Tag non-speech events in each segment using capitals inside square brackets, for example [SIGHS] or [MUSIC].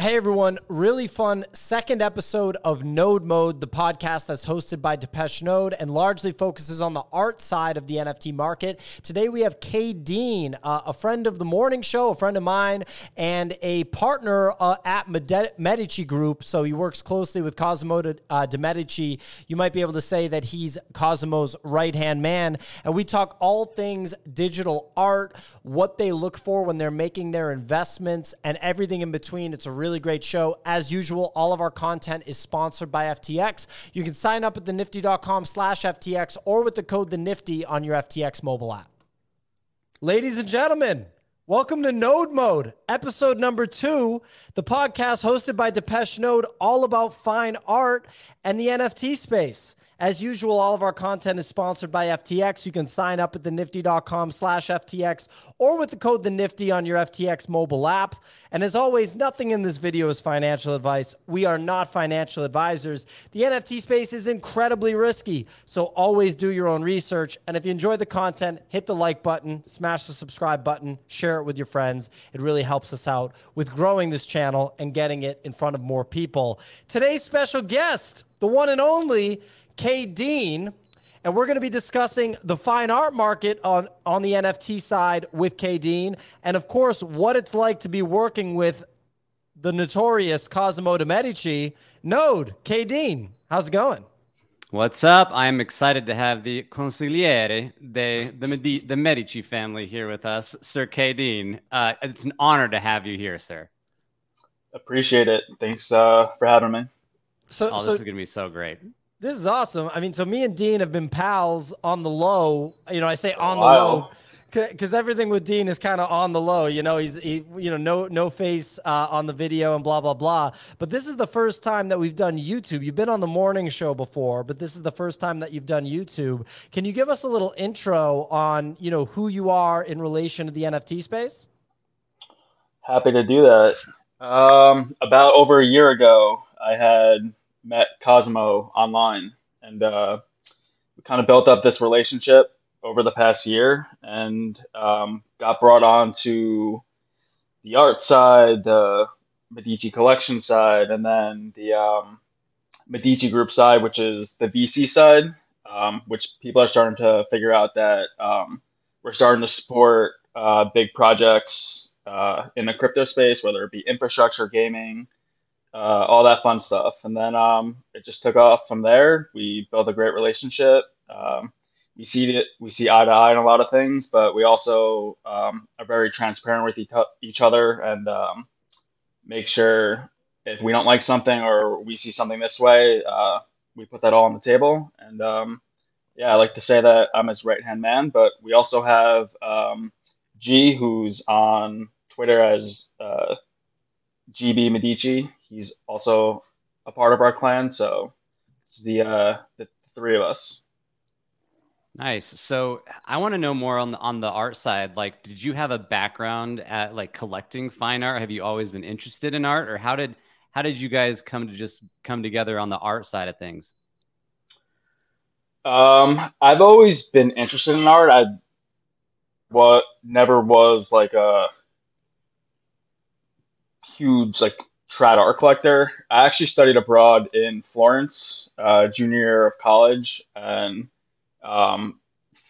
Hey everyone, really fun second episode of Node Mode, the podcast that's hosted by Depeche Node and largely focuses on the art side of the NFT market. Today we have Kay Dean, uh, a friend of the morning show, a friend of mine, and a partner uh, at Medici Group. So he works closely with Cosimo de, uh, de Medici. You might be able to say that he's Cosimo's right hand man. And we talk all things digital art, what they look for when they're making their investments, and everything in between. It's a really really great show. As usual, all of our content is sponsored by FTX. You can sign up at thenifty.com slash FTX or with the code the Nifty on your FTX mobile app. Ladies and gentlemen, welcome to Node Mode, episode number two, the podcast hosted by Depeche Node, all about fine art and the NFT space. As usual, all of our content is sponsored by FTX. You can sign up at thenifty.com slash FTX or with the code the Nifty on your FTX mobile app. And as always, nothing in this video is financial advice. We are not financial advisors. The NFT space is incredibly risky, so always do your own research. And if you enjoy the content, hit the like button, smash the subscribe button, share it with your friends. It really helps us out with growing this channel and getting it in front of more people. Today's special guest, the one and only Kay Dean, and we're going to be discussing the fine art market on, on the NFT side with K. Dean, and of course, what it's like to be working with the notorious Cosimo de Medici. Node, K. Dean, how's it going? What's up? I'm excited to have the consigliere, the the, Medi- the Medici family here with us, Sir K. Dean. Uh, it's an honor to have you here, sir. Appreciate it. Thanks uh, for having me. So, oh, this so, is going to be so great. This is awesome. I mean, so me and Dean have been pals on the low. You know, I say on the low because everything with Dean is kind of on the low. You know, he's he, you know no no face uh, on the video and blah blah blah. But this is the first time that we've done YouTube. You've been on the morning show before, but this is the first time that you've done YouTube. Can you give us a little intro on you know who you are in relation to the NFT space? Happy to do that. Um, about over a year ago, I had met Cosmo online, and uh, we kind of built up this relationship over the past year, and um, got brought on to the art side, the Medici collection side, and then the um, Medici group side, which is the VC side, um, which people are starting to figure out that um, we're starting to support uh, big projects uh, in the crypto space, whether it be infrastructure, gaming, uh, all that fun stuff. And then um, it just took off from there. We built a great relationship. Um, we see it, we see eye to eye on a lot of things, but we also um, are very transparent with each, each other and um, make sure if we don't like something or we see something this way, uh, we put that all on the table. And um, yeah, I like to say that I'm his right hand man, but we also have um, G, who's on Twitter as uh, GB Medici. He's also a part of our clan, so it's the uh, the three of us. Nice. So I want to know more on the on the art side. Like, did you have a background at like collecting fine art? Have you always been interested in art, or how did how did you guys come to just come together on the art side of things? Um, I've always been interested in art. I what never was like a huge like trad art collector. I actually studied abroad in Florence, uh, junior year of college, and um,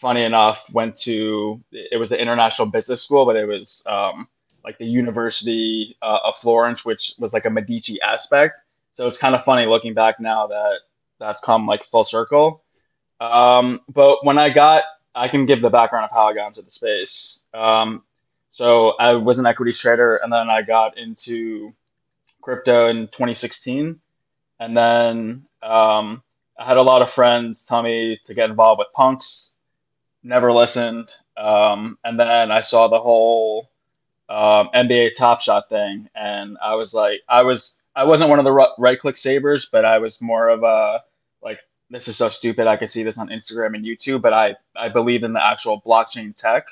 funny enough, went to it was the international business school, but it was um, like the University uh, of Florence, which was like a Medici aspect. So it's kind of funny looking back now that that's come like full circle. Um, but when I got, I can give the background of how I got into the space. Um, so I was an equities trader, and then I got into crypto in 2016, and then um, I had a lot of friends tell me to get involved with punks. Never listened, um, and then I saw the whole um, NBA Top Shot thing, and I was like, I was I wasn't one of the right click savers, but I was more of a like this is so stupid. I could see this on Instagram and YouTube, but I I believe in the actual blockchain tech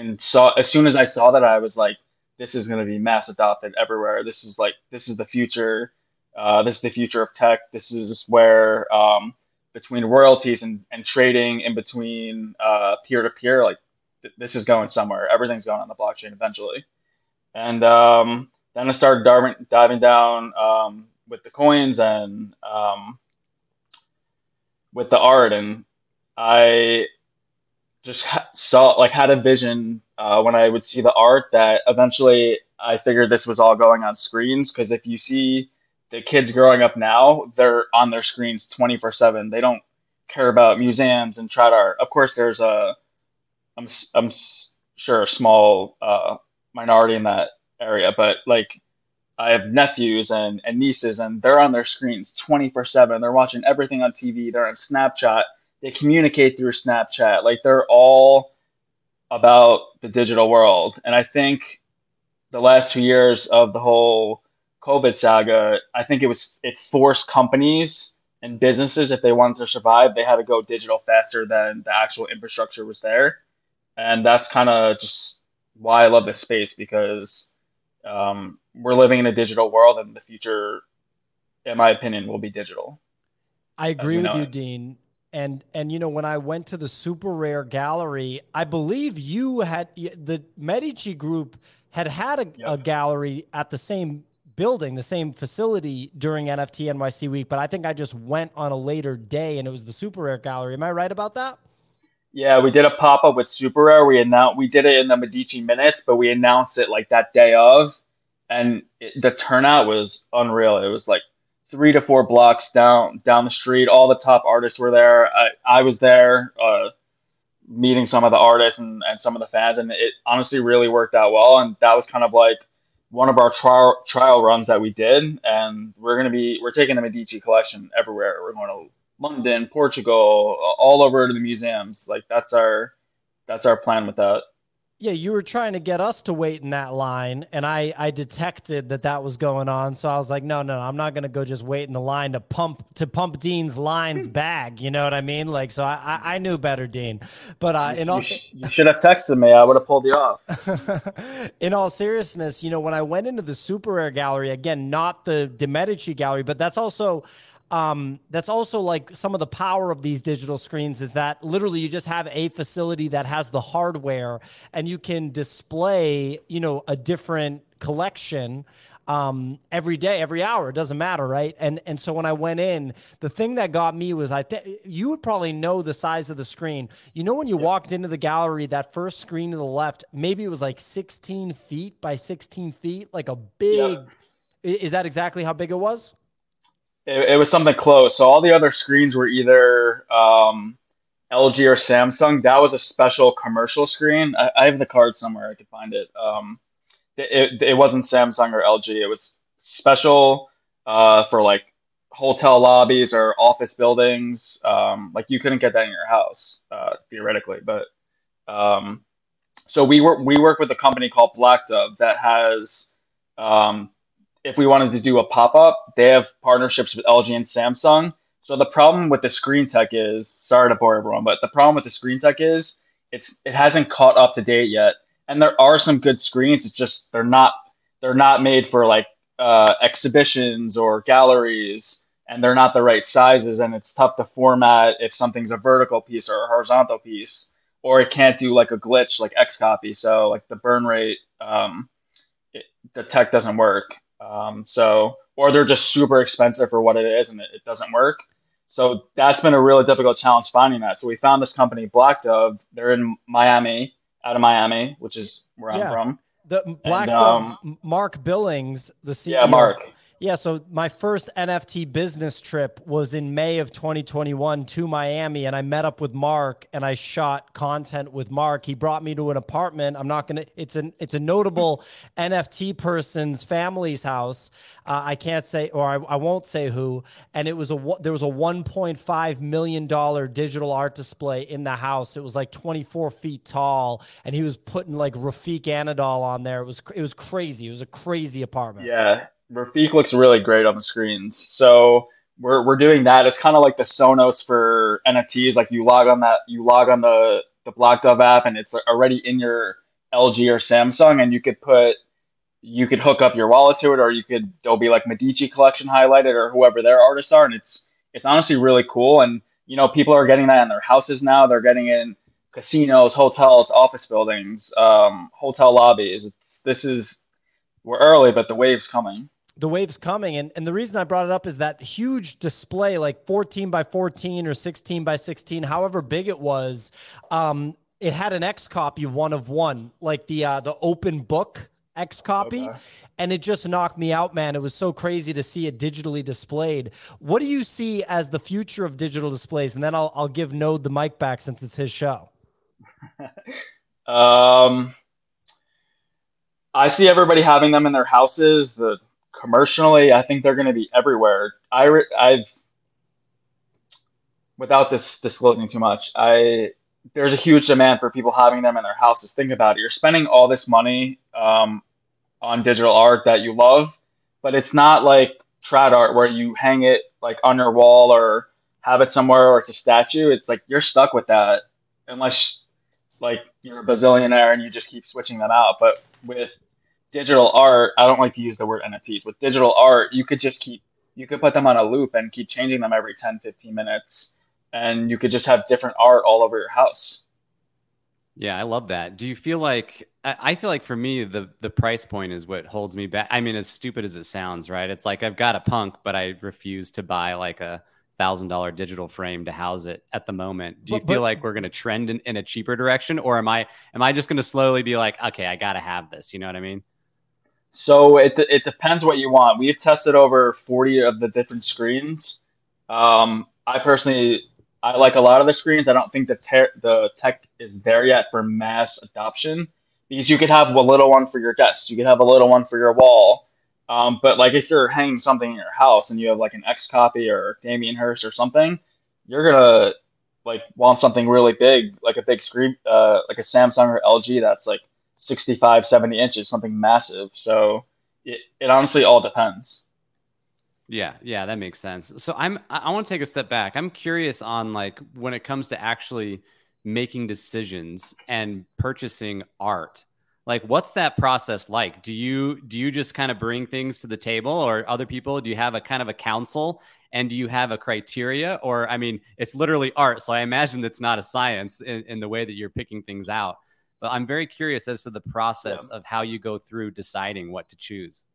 and saw as soon as I saw that, I was like, this is going to be mass adopted everywhere. This is like this is the future. Uh, this is the future of tech. This is where um, between royalties and, and trading in between peer to peer, like th- this is going somewhere. Everything's going on the blockchain eventually. And um, then I started diving, diving down um, with the coins and um, with the art, and I just saw like had a vision uh, when I would see the art that eventually I figured this was all going on screens because if you see the kids growing up now, they're on their screens 24 seven. They don't care about museums and trad art. Of course, there's a I'm I'm sure a small uh, minority in that area, but like I have nephews and, and nieces, and they're on their screens 24 7. They're watching everything on TV. They're on Snapchat. They communicate through Snapchat. Like they're all about the digital world. And I think the last two years of the whole COVID saga, I think it was it forced companies and businesses, if they wanted to survive, they had to go digital faster than the actual infrastructure was there. And that's kind of just why I love this space because um, we're living in a digital world, and the future, in my opinion, will be digital. I agree with you, it. Dean. And and you know when I went to the super rare gallery, I believe you had the Medici group had had a, yep. a gallery at the same building, the same facility during NFT NYC week, but I think I just went on a later day and it was the super rare gallery. Am I right about that? Yeah, we did a pop up with Super Rare. We announced we did it in the Medici minutes, but we announced it like that day of, and it, the turnout was unreal. It was like three to four blocks down down the street. All the top artists were there. I, I was there, uh, meeting some of the artists and, and some of the fans, and it honestly really worked out well. And that was kind of like one of our trial trial runs that we did. And we're gonna be we're taking the Medici collection everywhere. We're going to London, Portugal, all over to the museums. Like that's our that's our plan with that. Yeah, you were trying to get us to wait in that line, and I I detected that that was going on. So I was like, no, no, no I'm not going to go just wait in the line to pump to pump Dean's lines [LAUGHS] bag. You know what I mean? Like, so I I, I knew better, Dean. But uh, in all, you, you should have texted me. I would have pulled you off. [LAUGHS] in all seriousness, you know, when I went into the SuperRare gallery again, not the De Medici gallery, but that's also um, that's also like some of the power of these digital screens is that literally you just have a facility that has the hardware and you can display, you know, a different collection um, every day, every hour. It doesn't matter, right? And and so when I went in, the thing that got me was I think you would probably know the size of the screen. You know, when you yeah. walked into the gallery, that first screen to the left, maybe it was like 16 feet by 16 feet, like a big. Yeah. Is that exactly how big it was? It, it, was something close. So all the other screens were either um, LG or Samsung. That was a special commercial screen. I, I have the card somewhere. I could find it. Um, it, it wasn't Samsung or LG. It was special uh, for like hotel lobbies or office buildings. Um, like you couldn't get that in your house uh, theoretically, but um, so we work we work with a company called Black Dove that has um, if we wanted to do a pop up, they have partnerships with LG and Samsung. So the problem with the screen tech is, sorry to bore everyone, but the problem with the screen tech is it's it hasn't caught up to date yet. And there are some good screens. It's just they're not they're not made for like uh, exhibitions or galleries, and they're not the right sizes. And it's tough to format if something's a vertical piece or a horizontal piece, or it can't do like a glitch like Xcopy. So like the burn rate, um, it, the tech doesn't work. Um, so, or they're just super expensive for what it is and it, it, doesn't work. So that's been a really difficult challenge finding that. So we found this company, Black Dove. They're in Miami, out of Miami, which is where yeah. I'm from. The Black and, Dove, um, Mark Billings, the CEO. Yeah, Mark. Yeah, so my first NFT business trip was in May of 2021 to Miami, and I met up with Mark and I shot content with Mark. He brought me to an apartment. I'm not gonna. It's an it's a notable [LAUGHS] NFT person's family's house. Uh, I can't say, or I, I won't say who. And it was a there was a 1.5 million dollar digital art display in the house. It was like 24 feet tall, and he was putting like Refik Anadol on there. It was it was crazy. It was a crazy apartment. Yeah, Refik looks really great on the screens. So we're we're doing that. It's kind of like the Sonos for NFTs. Like you log on that, you log on the the Black Dove app, and it's already in your LG or Samsung, and you could put you could hook up your wallet to it, or you could there'll be like Medici collection highlighted, or whoever their artists are, and it's it's honestly really cool. And you know, people are getting that in their houses now. They're getting in casinos, hotels, office buildings, um, hotel lobbies. It's this is we're early, but the wave's coming. The wave's coming. And, and the reason I brought it up is that huge display, like 14 by 14 or 16 by 16, however big it was. Um, it had an X copy one of one, like the uh, the open book X copy. Okay. And it just knocked me out, man. It was so crazy to see it digitally displayed. What do you see as the future of digital displays? And then I'll, I'll give Node the mic back since it's his show. [LAUGHS] um, I see everybody having them in their houses. The commercially, I think they're going to be everywhere. I I've without this disclosing too much, I there's a huge demand for people having them in their houses. Think about it. You're spending all this money um, on digital art that you love, but it's not like trad art where you hang it like on your wall or have it somewhere or it's a statue. It's like you're stuck with that unless like you're a bazillionaire and you just keep switching them out. But with digital art, I don't like to use the word NFTs. With digital art, you could just keep you could put them on a loop and keep changing them every 10, 15 minutes and you could just have different art all over your house. Yeah, I love that. Do you feel like I feel like for me the the price point is what holds me back. I mean, as stupid as it sounds, right? It's like I've got a punk, but I refuse to buy like a thousand dollar digital frame to house it at the moment. Do you but, feel but, like we're going to trend in, in a cheaper direction, or am I am I just going to slowly be like, okay, I got to have this? You know what I mean? So it it depends what you want. We've tested over forty of the different screens. Um, I personally I like a lot of the screens. I don't think the te- the tech is there yet for mass adoption because you could have a little one for your guests, you could have a little one for your wall. Um, but like if you're hanging something in your house and you have like an X copy or Damien Hirst or something, you're gonna like want something really big, like a big screen, uh, like a Samsung or LG that's like 65, 70 inches, something massive. So it, it honestly all depends. Yeah, yeah, that makes sense. So I'm I want to take a step back. I'm curious on like when it comes to actually making decisions and purchasing art. Like what's that process like? Do you do you just kind of bring things to the table or other people? Do you have a kind of a council and do you have a criteria or I mean, it's literally art, so I imagine it's not a science in, in the way that you're picking things out. But I'm very curious as to the process yeah. of how you go through deciding what to choose.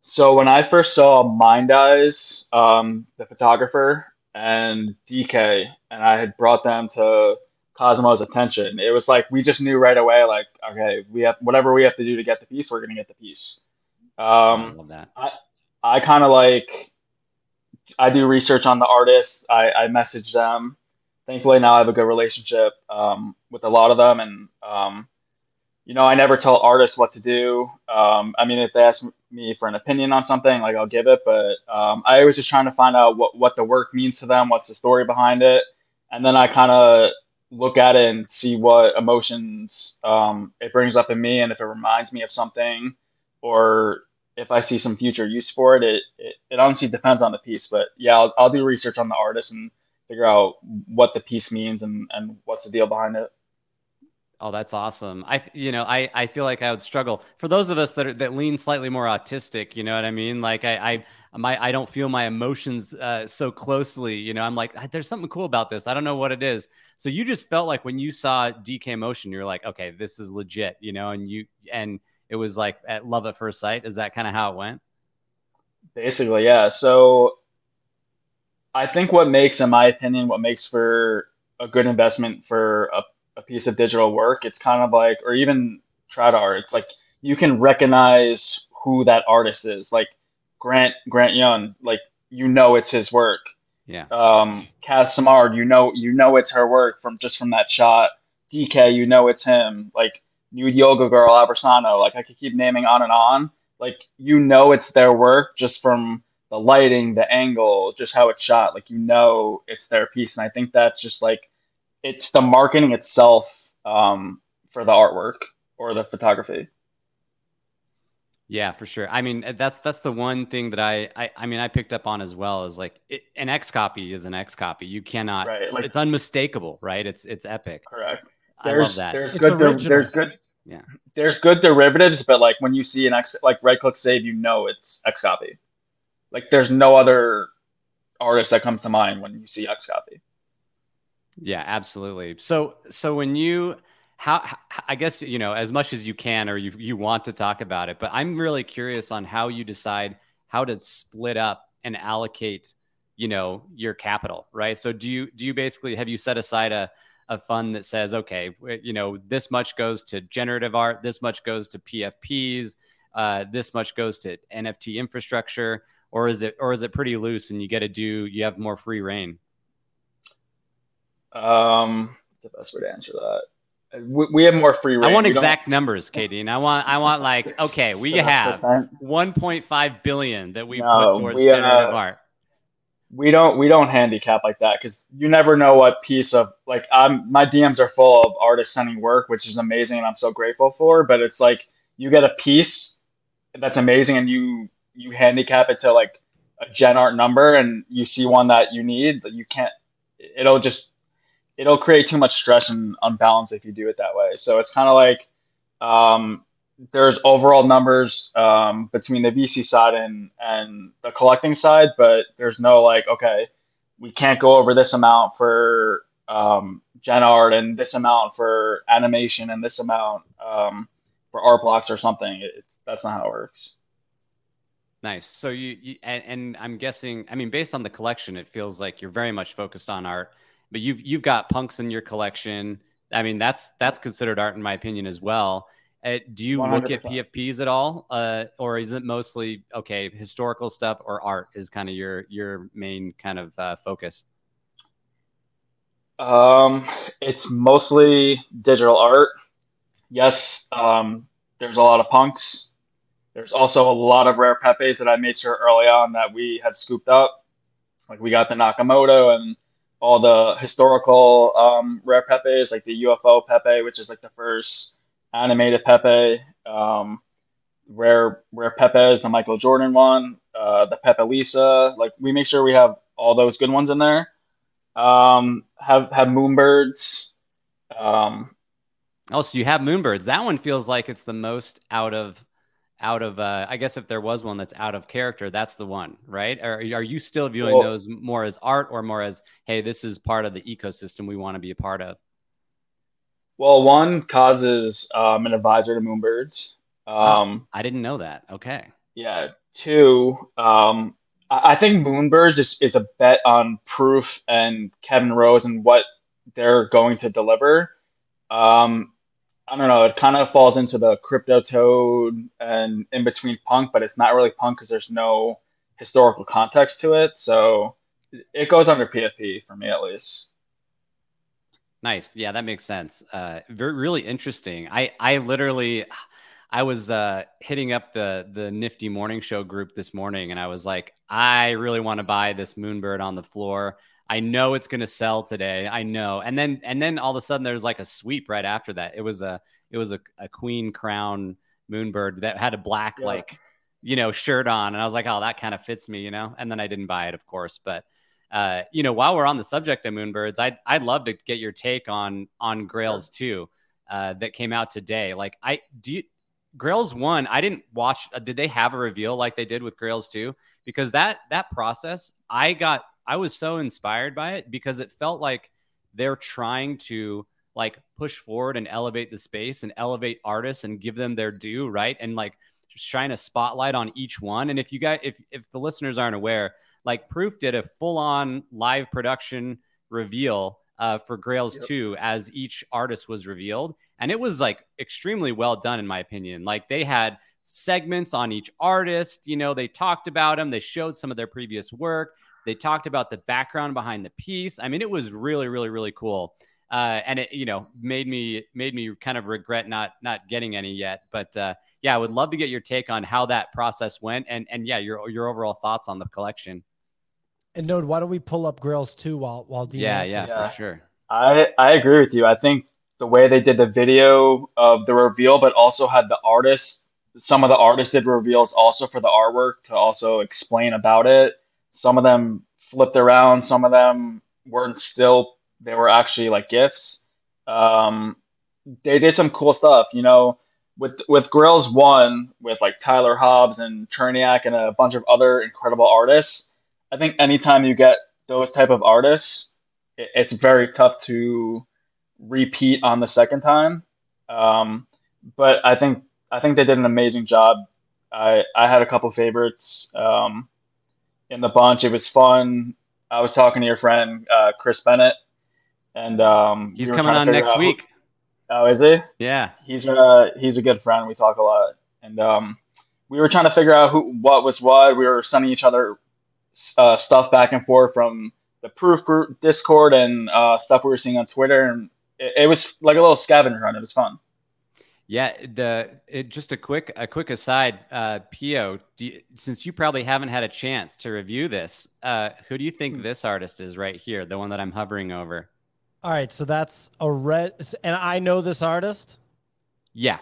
So when I first saw Mind Eyes, um, the photographer, and DK, and I had brought them to Cosmo's attention, it was like we just knew right away, like, okay, we have whatever we have to do to get the piece, we're gonna get the piece. Um, I love that. I, I kind of like, I do research on the artist. I, I message them. Thankfully, now I have a good relationship um, with a lot of them, and um, you know, I never tell artists what to do. Um, I mean, if they ask me for an opinion on something, like I'll give it, but um, I was just trying to find out what, what the work means to them, what's the story behind it, and then I kind of look at it and see what emotions um, it brings up in me, and if it reminds me of something, or if I see some future use for it. It it, it honestly depends on the piece, but yeah, I'll, I'll do research on the artist and figure out what the piece means and, and what's the deal behind it. Oh, that's awesome. I, you know, I, I feel like I would struggle for those of us that are, that lean slightly more autistic. You know what I mean? Like I, I, my, I don't feel my emotions uh, so closely. You know, I'm like, there's something cool about this. I don't know what it is. So you just felt like when you saw DK Motion, you're like, okay, this is legit. You know, and you, and it was like at love at first sight. Is that kind of how it went? Basically, yeah. So I think what makes, in my opinion, what makes for a good investment for a a piece of digital work, it's kind of like, or even trad art, it's like you can recognize who that artist is. Like Grant Grant Yun, like you know it's his work. Yeah. Um, Cath Simard, you know you know it's her work from just from that shot. DK, you know it's him. Like Nude Yoga Girl Aversano, like I could keep naming on and on. Like you know it's their work just from the lighting, the angle, just how it's shot. Like you know it's their piece, and I think that's just like it's the marketing itself um, for the artwork or the photography. Yeah, for sure. I mean, that's that's the one thing that I I, I mean I picked up on as well is like it, an X copy is an X copy. You cannot. Right. Like, it's unmistakable, right? It's it's epic. Correct. There's, I love that. There's it's good. Original. There's good. Yeah. There's good derivatives, but like when you see an X, like right click save, you know it's X copy. Like there's no other artist that comes to mind when you see X copy. Yeah, absolutely. So so when you how, I guess you know as much as you can or you you want to talk about it, but I'm really curious on how you decide how to split up and allocate, you know, your capital, right? So do you do you basically have you set aside a a fund that says, okay, you know, this much goes to generative art, this much goes to PFPs, uh, this much goes to NFT infrastructure, or is it or is it pretty loose and you get to do you have more free reign? Um, what's the best way to answer that? we, we have more free reign. I want exact numbers, Katie. And I want I want like okay, we [LAUGHS] have 1.5 billion that we no, put towards we, generative uh, art. We don't we don't handicap like that because you never know what piece of like I'm my DMs are full of artists sending work, which is amazing and I'm so grateful for. But it's like you get a piece that's amazing and you you handicap it to like a gen art number and you see one that you need, that you can't. It'll just it'll create too much stress and unbalance if you do it that way. So it's kind of like um, there's overall numbers um, between the VC side and and the collecting side, but there's no like okay, we can't go over this amount for um, gen art and this amount for animation and this amount um, for art blocks or something. It's that's not how it works. Nice. So you, you and, and I'm guessing. I mean, based on the collection, it feels like you're very much focused on art but you've you've got punks in your collection. I mean, that's that's considered art in my opinion as well. Uh, do you 100%. look at PFPs at all, uh, or is it mostly okay historical stuff or art is kind of your your main kind of uh, focus? Um, it's mostly digital art. Yes, um, there's a lot of punks. There's also a lot of rare Pepes that I made sure early on that we had scooped up. Like we got the Nakamoto and all the historical um, rare Pepes, like the UFO Pepe, which is like the first animated Pepe, um, rare rare Pepes, the Michael Jordan one, uh, the Pepe Lisa. Like we make sure we have all those good ones in there. Um, have have Moonbirds. Um, oh, so you have Moonbirds. That one feels like it's the most out of out of uh, i guess if there was one that's out of character that's the one right? Or are you still viewing well, those more as art or more as hey this is part of the ecosystem we want to be a part of? Well one causes um, an advisor to moonbirds. Um, oh, i didn't know that. Okay. Yeah. Two um, I, I think moonbirds is, is a bet on proof and kevin rose and what they're going to deliver. Um, I don't know. It kind of falls into the crypto toad and in between punk, but it's not really punk because there's no historical context to it. So it goes under PFP for me at least. Nice. Yeah, that makes sense. Uh, very, really interesting. I, I literally, I was uh, hitting up the the Nifty Morning Show group this morning, and I was like, I really want to buy this Moonbird on the floor. I know it's going to sell today. I know. And then and then all of a sudden there's like a sweep right after that. It was a it was a, a queen crown moonbird that had a black yeah. like you know shirt on and I was like, "Oh, that kind of fits me, you know." And then I didn't buy it, of course, but uh, you know, while we're on the subject of moonbirds, I'd I'd love to get your take on on Grails. 2 uh, that came out today. Like I do you, Grails 1, I didn't watch uh, did they have a reveal like they did with Grails 2? Because that that process, I got I was so inspired by it because it felt like they're trying to like push forward and elevate the space and elevate artists and give them their due, right? And like shine a spotlight on each one. And if you guys if if the listeners aren't aware, like Proof did a full-on live production reveal uh, for Grails yep. 2 as each artist was revealed. And it was like extremely well done, in my opinion. Like they had segments on each artist, you know, they talked about them, they showed some of their previous work, they talked about the background behind the piece. I mean, it was really, really, really cool. Uh, and it, you know, made me made me kind of regret not not getting any yet. But uh, yeah, I would love to get your take on how that process went, and and yeah, your your overall thoughts on the collection. And Node, why don't we pull up Grails too while while Dean yeah, yeah, yeah, for sure. I I agree with you. I think the way they did the video of the reveal, but also had the artists. Some of the artists did reveals also for the artwork to also explain about it. Some of them flipped around. Some of them weren't still. They were actually like gifts. Um, they did some cool stuff. You know, with with Grails one with like Tyler Hobbs and Cherniak and a bunch of other incredible artists. I think anytime you get those type of artists, it, it's very tough to repeat on the second time. Um, but I think I think they did an amazing job. I I had a couple favorites um, in the bunch. It was fun. I was talking to your friend uh, Chris Bennett, and um, He's we coming on next out who- week. oh, is he? Yeah. He's a he's a good friend. We talk a lot, and um, we were trying to figure out who what was what. We were sending each other uh, stuff back and forth from the proof Discord and uh, stuff we were seeing on Twitter, and it, it was like a little scavenger hunt. It was fun. Yeah, the it, just a quick a quick aside, uh, Pio. Do you, since you probably haven't had a chance to review this, uh, who do you Hmm. think this artist is right here, the one that I'm hovering over? All right, so that's a red, and I know this artist. Yeah,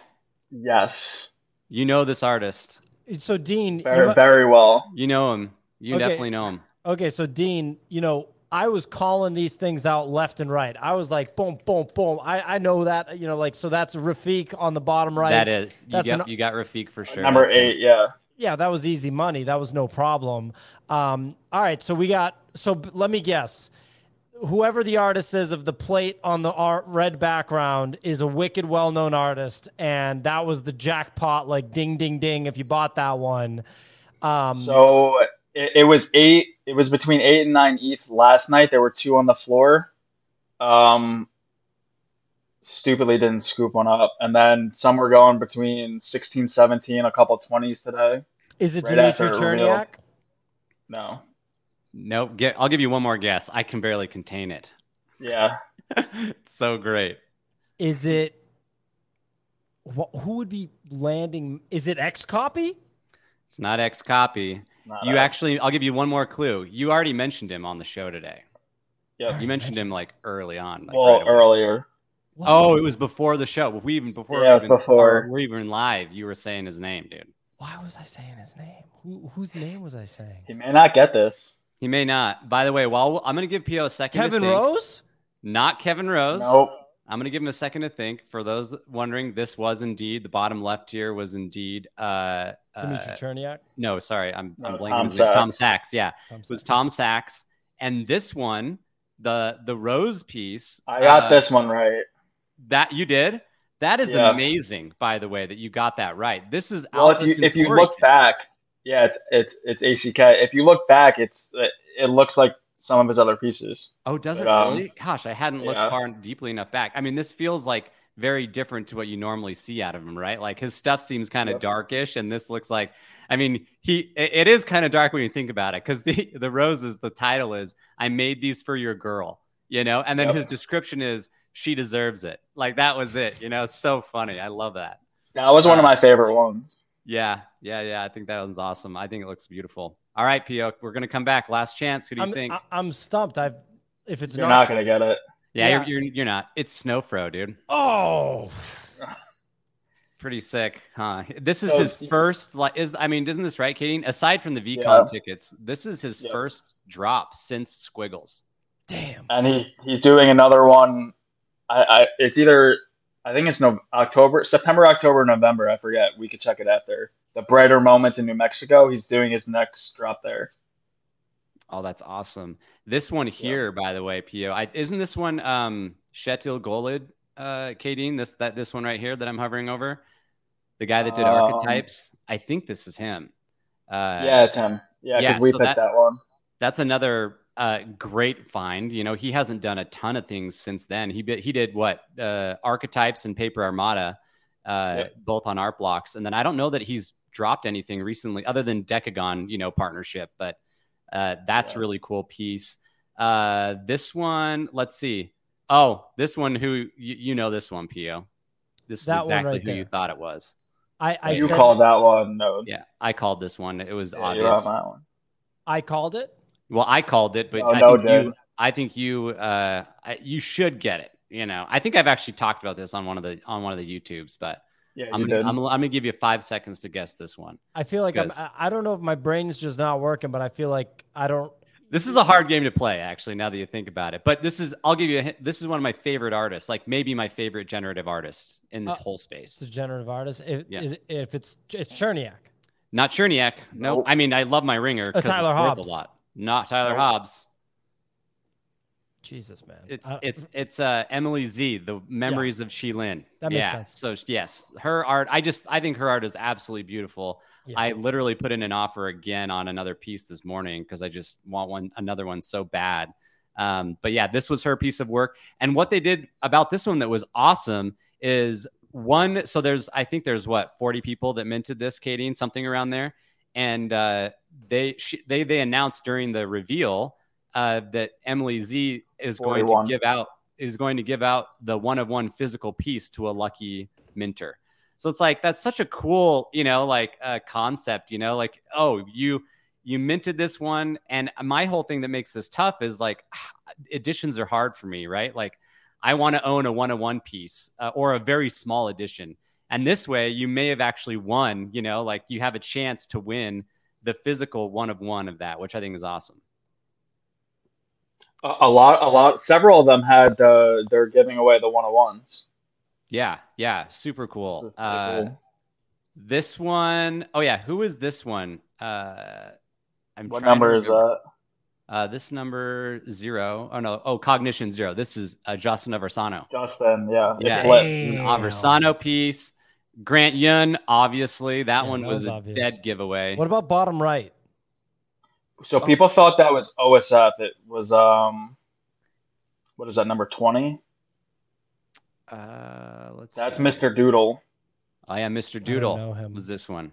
Yes, you know this artist. So Dean, you very mu- very well. You know him. You Okay. definitely know him. okay, so Dean, you know, I was calling these things out left and right. I was like, boom, boom, boom. I, I know that, you know, like so. That's Refik on the bottom right. That is. You That's got an- you got Refik for sure. Number That's him. eight, yeah. Yeah, that was easy money. That was no problem. Um, all right, so we got. So b- let me guess. Whoever the artist is of the plate on the art red background is a wicked well-known artist, and that was the jackpot. Like ding, ding, ding. If you bought that one, um, So it, it was eight. It was between eight and nine ETH last night. There were two on the floor. Um, stupidly didn't scoop one up, and then some were going between 16, 17, a couple 20s today. is it right Dimitri after it revealed. Cherniak? No, Nope. Get. I'll give you one more guess. I can barely contain it. yeah, [LAUGHS] so great. Is it? Wh- who would be landing? Is it X copy? It's not X copy. Not You that. actually. I'll give you one more clue. You already mentioned him on the show today. Yeah, You mentioned him like early on. Like, Well, right away. earlier. Oh, it was before the show. We even before. Yeah, we it even, before. We're even live. You were saying his name, dude. Why was I saying his name? Who, whose name was I saying? He may not get this. He may not. By the way, while I'm going to give PO a second. to Kevin think. Rose? Not Kevin Rose. Nope. I'm going to give him a second to think. For those wondering, this was indeed the bottom left here was indeed. Uh, Dimitri uh, Cherniak? no, sorry, I'm, I'm No, blanking. Tom his name. Tom Sachs. Sachs. Yeah, Tom it was Tom Sachs. And this one, the the rose piece. I got uh, this one right. That you did. That is Yeah. amazing, by the way, that you got that right. This is Well, if you if you look back, yeah, it's it's it's ACK. If you look back, it's it looks like some of his other pieces. Oh, does it But, um, really? Gosh, I hadn't looked yeah. far deeply enough back. I mean, this feels like very different to what you normally see out of him, right? Like his stuff seems kind of Yep. darkish, and this looks like. I mean, he it, it is kind of dark when you think about it, because the [LAUGHS] the roses, the title is "I made these for your girl," you know, and then Yep. his description is "She deserves it." Like that was it, you know. So funny. I love that. That was one of Uh, my favorite ones. Yeah, yeah, yeah. I think that was awesome. I think it looks beautiful. All right, Pio, we're gonna come back. Last chance. Who do you I'm, think? I, I'm stumped. I've if it's You're not, not gonna get it. yeah, yeah. You're, you're you're not. It's Snowfro, dude. Oh, [SIGHS] Pretty sick, huh? This is So- his first. Like, is I mean, isn't this right, Katie? Aside from the VeeCon Yeah. tickets, this is his Yes. first drop since Squiggles. damn. And he's he's doing another one. I, I it's either I think it's no October, September, October, November. I forget. We could check it after. The brighter moments in New Mexico. He's doing his next drop there. Oh, that's awesome. This one here, by the way, Pio, I, isn't this one um Kjetil Golid, uh, Kadeen? This that this one right here that I'm hovering over, the guy that did Um, archetypes. I think this is him. Uh, yeah, it's him. Yeah, yeah, we so picked that- that, one. that's another uh, great find. You know, he hasn't done a ton of things since then. He he did what uh, archetypes and Paper Armada, uh, Yep. both on art blocks, and then I don't know that he's dropped anything recently other than Decagon, you know, partnership. But uh, that's Yeah. really cool piece. Uh, this one, let's see. Oh, this one, who you, you know this one, Pio. This is exactly right who you thought it was. I I you said, called that one. No, Yeah, I called this one. It was yeah, you're obvious. on that one. I called it. Well, I called it, but Oh, I no, think you. I think you, uh, I- you should get it. You know, I think I've actually talked about this on one of the on one of the YouTubes, but Yeah, I'm gonna. I'm, I'm gonna give you five seconds to guess this one. I feel like I'm. I I don't know if my brain's just not working, but I feel like I don't. This is a hard game to play, actually. Now that you think about it, but this is, I'll give you a hint. This is one of my favorite artists, like maybe my favorite generative artist in this Uh, whole It's space. a generative artist. If, Yeah. is if it's it's Cherniak. Not Cherniak. No, Nope. I mean I love my ringer. Uh, 'cause it's Tyler worth Hobbs. A lot. Not Tyler Nope. Hobbs. Jesus, man. It's I- it's it's uh Emily Xie, the memories of Qilin. That makes yeah. sense. So yes, her art. I just I think her art is absolutely beautiful. Yeah. I literally put in an offer again on another piece this morning because I just want one another one so bad. Um, but yeah, this was her piece of work. And what they did about this one that was awesome is one. So there's I think there's what 40 people that minted this, Kadeen, something around there. And uh, they she, they they announced during the reveal uh, that Emily Xie is going to give out is going to give out the one of one physical piece to a lucky minter. So it's like that's such a cool, you know, like uh, concept. You know, like oh, you you minted this one, and my whole thing that makes this tough is like [SIGHS] editions are hard for me, right? Like I want to own a one of one piece uh, or a very small edition, and this way you may have actually won. You know, like you have a chance to win the physical one of one of that, which I think is awesome. A, a lot, a lot. Several of them had. Uh, they're giving away the one on ones. Yeah, yeah, super cool. Uh, cool. This one, oh yeah, who is this one? Uh, I'm What trying to number is that? Uh, this number zero. Oh no, oh cognition zero. This is uh, Justin Aversano. Justin, yeah, Yeah. flips. This an Aversano piece. Grant Yun, obviously, that Yeah, one that was, was a dead giveaway. What about bottom right? So people thought that was OSF. It was um, what is that number twenty? Uh, let's. That's see. Mr. Doodle. Oh yeah, Mr. don't Doodle know him. was this one.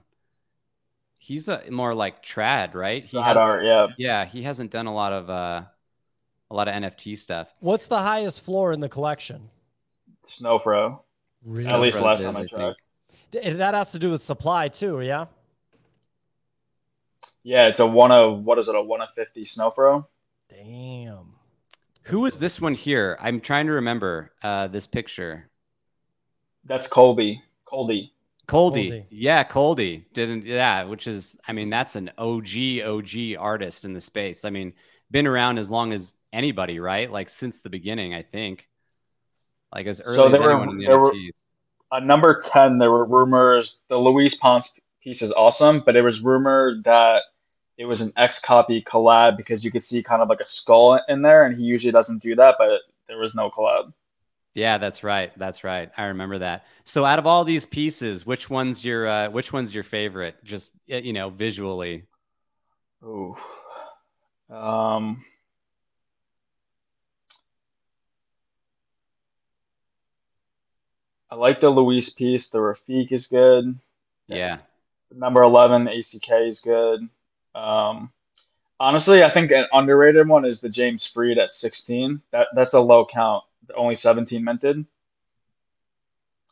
He's a more like trad, right? He Had ha- art, yeah. yeah, he hasn't done a lot of uh, a lot of NFT stuff. What's the highest floor in the collection? Snowfro. Really? At least Snowfro's last is, time I I checked. That has to do with supply too, yeah. Yeah, it's a one of what is it? A one of fifty Snowfro. Damn. Who is this one here? I'm trying to remember uh, this picture. That's Colby. Colby. Coldie. Coldie. Yeah, Coldie. Didn't yeah, which is I mean, that's an OG OG artist in the space. I mean, been around as long as anybody, right? Like since the beginning, I think. Like as So early as there were- in the there were- NFTs. At number ten, there were rumors. The Luis Ponce piece is awesome, but it was rumored that it was an X copy collab because you could see kind of like a skull in there, and he usually doesn't do that. But there was no collab. Yeah, that's right. That's right. I remember that. So out of all these pieces, which one's your uh, which one's your favorite? Just uh, you know, visually. Ooh. Um. I like the Luis piece. The Refik is good. Yeah. Number 11, ACK is good. Um, honestly, I think an underrated one is the James Fried at 16. That that's a low count. Only 17 minted.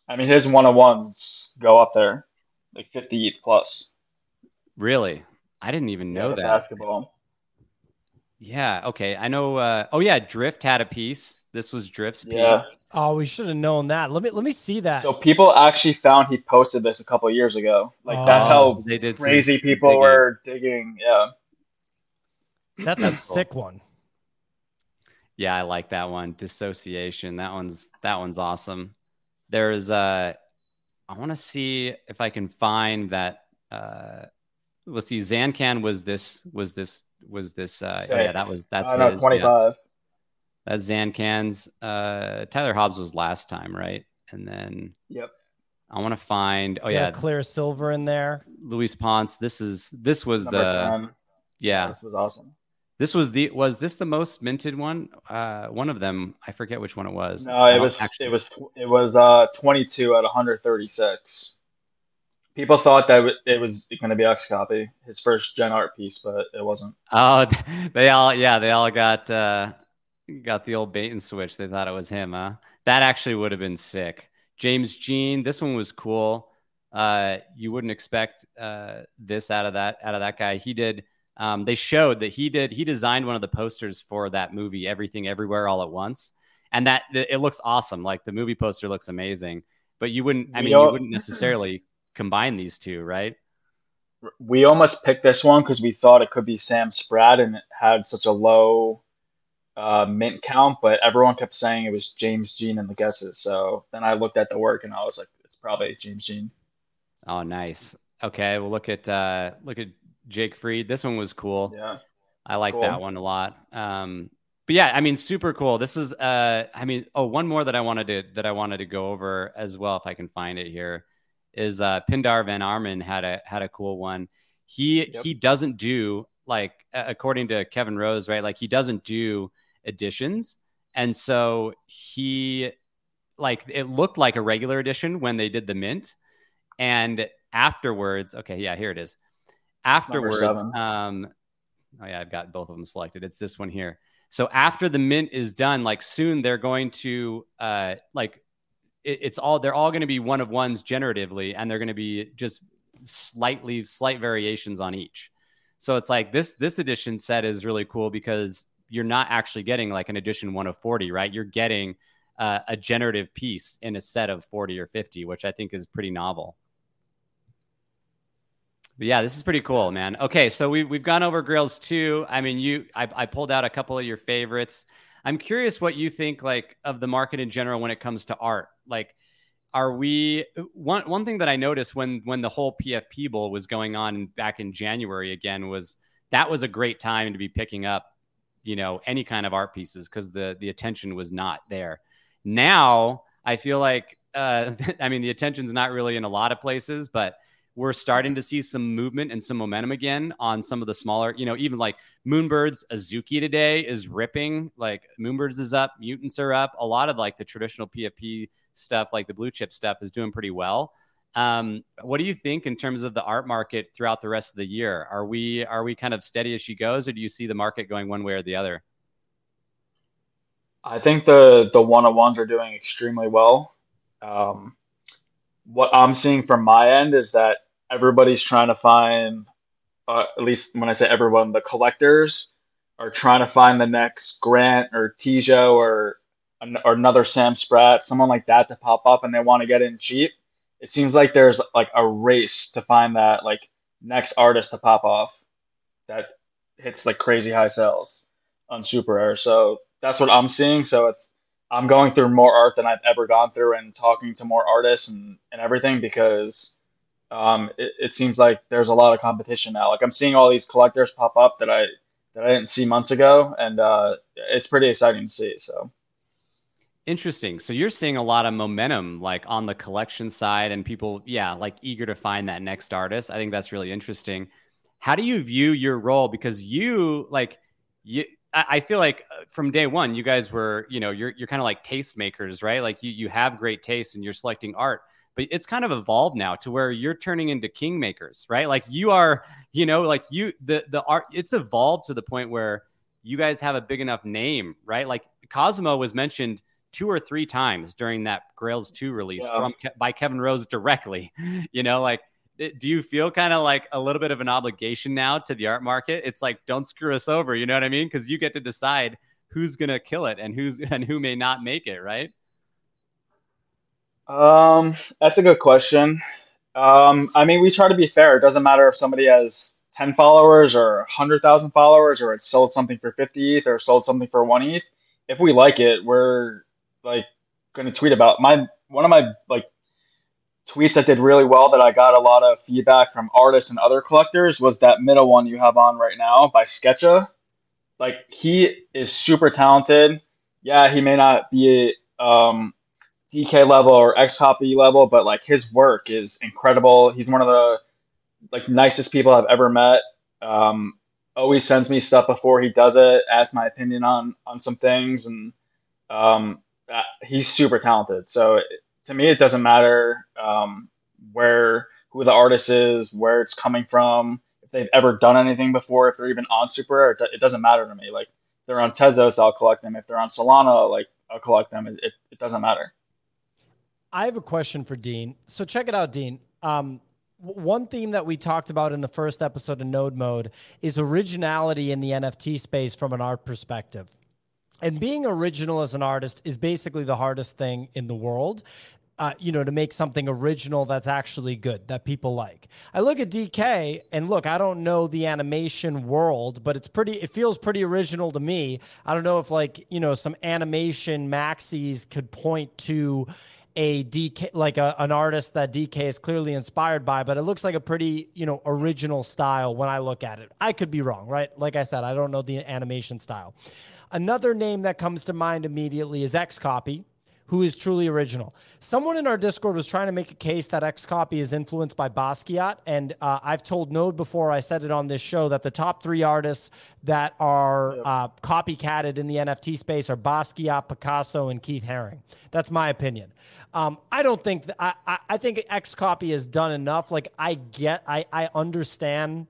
I mean, his one on ones go up there, like 50 ETH plus. Really? I didn't even know Yeah, that. basketball. Yeah. Okay. I know. Uh, oh yeah, Drift had a piece. This was Drift's piece. Yeah. Oh, we should have known that. Let me let me see that. So people actually found he posted this a couple years ago. Like that's Oh, how they did some crazy people digging. were digging. Yeah. That's a cool. sick one. Yeah, I like that one. Dissociation. That one's that one's awesome. There's uh I want to see if I can find that uh let's see Zancan was this was this was this uh oh yeah, that was that's I know, his, yeah. 25. That's Zancan's uh Tyler Hobbs was last time, right? And then Yep. I want to find oh yeah, a clear silver in there. Luis Ponce. This is this was Number the 10. yeah. This was awesome. This was the was this the most minted one? Uh one of them, I forget which one it was. No, it was actually- it was tw- it was uh 22 at 136. People thought that it- it was going to be X copy, his first gen art piece, but it wasn't. Oh, [LAUGHS] they all yeah, they all got uh got the old bait and switch. They thought it was him, huh? That actually would have been sick. James Jean, this one was cool. Uh you wouldn't expect uh this out of that out of that guy. He did um they showed that he did he designed one of the posters for that movie Everything Everywhere All at Once. And that it looks awesome. Like the movie poster looks amazing. But you wouldn't I mean you wouldn't necessarily combine these two, right? We almost picked this one because we thought it could be Sam Spratt and it had such a low uh, mint count, but everyone kept saying it was James Jean in the guesses. So then I looked at the work and I was like, it's probably James Jean. Oh, nice. Okay, well look at uh look at Jake Fried. This one was cool. Yeah. I like cool. that one a lot. Um but yeah, I mean, super cool. This is, uh, I mean, oh, one more that I wanted to that I wanted to go over as well, if I can find it here, is uh, Pindar Van Arman had a had a cool one. He yep. he doesn't do like according to Kevin Rose, right? Like he doesn't do editions, and so he like it looked like a regular edition when they did the mint, and afterwards, okay, yeah, here it is. Afterwards, um, oh yeah, I've got both of them selected. It's this one here. So after the mint is done, like soon they're going to uh like it, it's all they're all going to be one of ones generatively, and they're going to be just slightly slight variations on each. So it's like this this edition set is really cool because you're not actually getting like an edition one of 40, right? You're getting uh, a generative piece in a set of 40 or 50, which I think is pretty novel. But yeah, this is pretty cool, man. Okay, so we we've gone over Grails two. I mean, you I, I pulled out a couple of your favorites. I'm curious what you think like of the market in general when it comes to art. Like, are we one one thing that I noticed when when the whole PFP Bowl was going on back in January again was that was a great time to be picking up, you know, any kind of art pieces because the the attention was not there. Now I feel like uh, [LAUGHS] I mean the attention's not really in a lot of places, but we're starting to see some movement and some momentum again on some of the smaller, you know, even like Moonbirds, Azuki today is ripping. Like Moonbirds is up, Mutants are up. A lot of like the traditional PFP stuff, like the blue chip stuff, is doing pretty well. Um, what do you think in terms of the art market throughout the rest of the year? Are we are we kind of steady as she goes, or do you see the market going one way or the other? I think the the one on ones are doing extremely well. Um, what I'm seeing from my end is that everybody's trying to find, uh, at least when I say everyone, the collectors are trying to find the next Grant or Tijo or, or another Sam Spratt, someone like that to pop up, and they want to get in cheap. It seems like there's like a race to find that like next artist to pop off that hits like crazy high sales on SuperRare So that's what I'm seeing. So it's I'm going through more art than I've ever gone through and talking to more artists and, and everything because um, it, it seems like there's a lot of competition now. Like I'm seeing all these collectors pop up that I that I didn't see months ago, and uh, it's pretty exciting to see. So interesting. So you're seeing a lot of momentum, like on the collection side, and people, yeah, like eager to find that next artist. I think that's really interesting. How do you view your role? Because you like you. I feel like uh, from day one, you guys were, you know, you're you're kind of like tastemakers, right? Like you you have great taste and you're selecting art but it's kind of evolved now to where you're turning into kingmakers, right? Like you are, you know, like you the the art it's evolved to the point where you guys have a big enough name, right? Like Cozomo was mentioned two or three times during that Grails 2 release yeah. from by Kevin Rose directly. [LAUGHS] You know, like do you feel kind of like a little bit of an obligation now to the art market? It's like don't screw us over, you know what I mean? Cuz you get to decide who's going to kill it and who's [LAUGHS] and who may not make it, right? Um, that's a good question. Um, I mean, we try to be fair. It doesn't matter if somebody has 10 followers or 100,000 followers or it sold something for 50 ETH or sold something for 1 ETH. If we like it, we're like going to tweet about my one of my like tweets that did really well that I got a lot of feedback from artists and other collectors was that middle one you have on right now by Sketcha. Like he is super talented. Yeah, he may not be um, DK level or X copy level, but like his work is incredible. He's one of the like nicest people I've ever met. Um, always sends me stuff before he does it, asks my opinion on on some things, and um, uh, he's super talented. So to me, it doesn't matter um, where who the artist is, where it's coming from, if they've ever done anything before, if they're even on SuperRare. It, it doesn't matter to me. Like if they're on Tezos, I'll collect them. If they're on Solana, like I'll collect them. It, it, it doesn't matter. I have a question for Dean. So check it out, Dean. Um, one theme that we talked about in the first episode of Node Mode is originality in the NFT space from an art perspective. And being original as an artist is basically the hardest thing in the world. Uh, you know, to make something original that's actually good that people like. I look at DK and look, I don't know the animation world, but it's pretty, it feels pretty original to me. I don't know if like, you know, some animation maxis could point to a DK like a, an artist that DK is clearly inspired by, but it looks like a pretty, you know, original style when I look at it. I could be wrong, right? Like I said, I don't know the animation style. Another name that comes to mind immediately is XCOPY who is truly original. Someone in our Discord was trying to make a case that XCOPY is influenced by Basquiat, and uh, I've told Node before, I said it on this show, that the top three artists that are uh, copycatted in the NFT space are Basquiat, Picasso, and Keith Haring. That's my opinion. Um, I don't think that, I, I, I think XCOPY has done enough. Like I get, I, I understand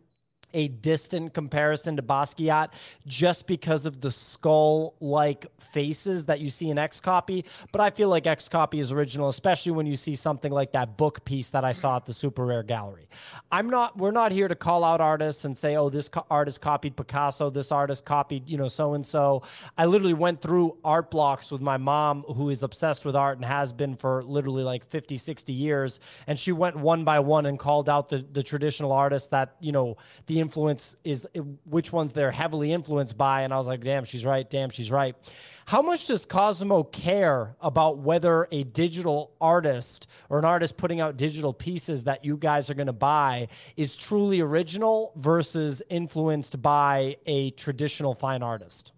a distant comparison to Basquiat just because of the skull like faces that you see in X Copy. But I feel like X Copy is original, especially when you see something like that book piece that I saw at the SuperRare Gallery. I'm not, we're not here to call out artists and say, oh, this co- artist copied Picasso, this artist copied, you know, so and so. I literally went through art blocks with my mom, who is obsessed with art and has been for literally like 50, 60 years. And she went one by one and called out the, the traditional artists that, you know, the influence is which ones they're heavily influenced by. And I was like, damn, she's right. Damn, she's right. How much does Cozomo care about whether a digital artist or an artist putting out digital pieces that you guys are going to buy is truly original versus influenced by a traditional fine artist?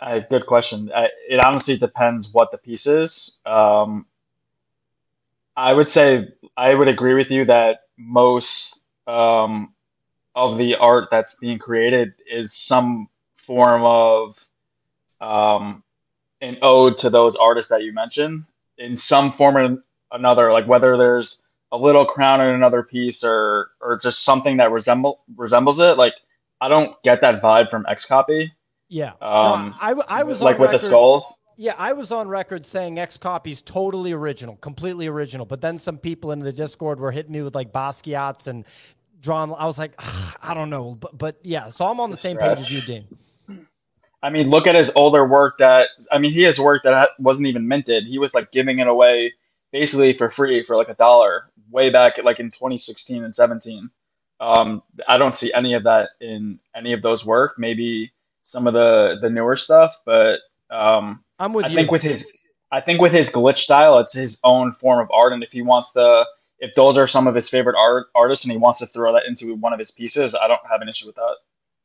Uh, good question. I, it honestly depends what the piece is. Um, I would say I would agree with you that most um, of the art that's being created is some form of um, an ode to those artists that you mentioned in some form or another, like whether there's a little crown in another piece or or just something that resemble resembles it. Like I don't get that vibe from X copy. Yeah, um, no, I, I was like with record, the skulls. Yeah, I was on record saying XCOPY's totally original, completely original. But then some people in the Discord were hitting me with like Basquiat's and drawn. I was like, I don't know, but but yeah. So I'm on the same page as you, Dean. I mean, look at his older work. That I mean, he has work that wasn't even minted. He was like giving it away basically for free for like a dollar way back like in 2016 and 17. Um, I don't see any of that in any of those work. Maybe some of the the newer stuff, but um, I'm with I you. think with his I think with his glitch style, it's his own form of art, and if he wants to if those are some of his favorite art artists and he wants to throw that into one of his pieces, I don't have an issue with that.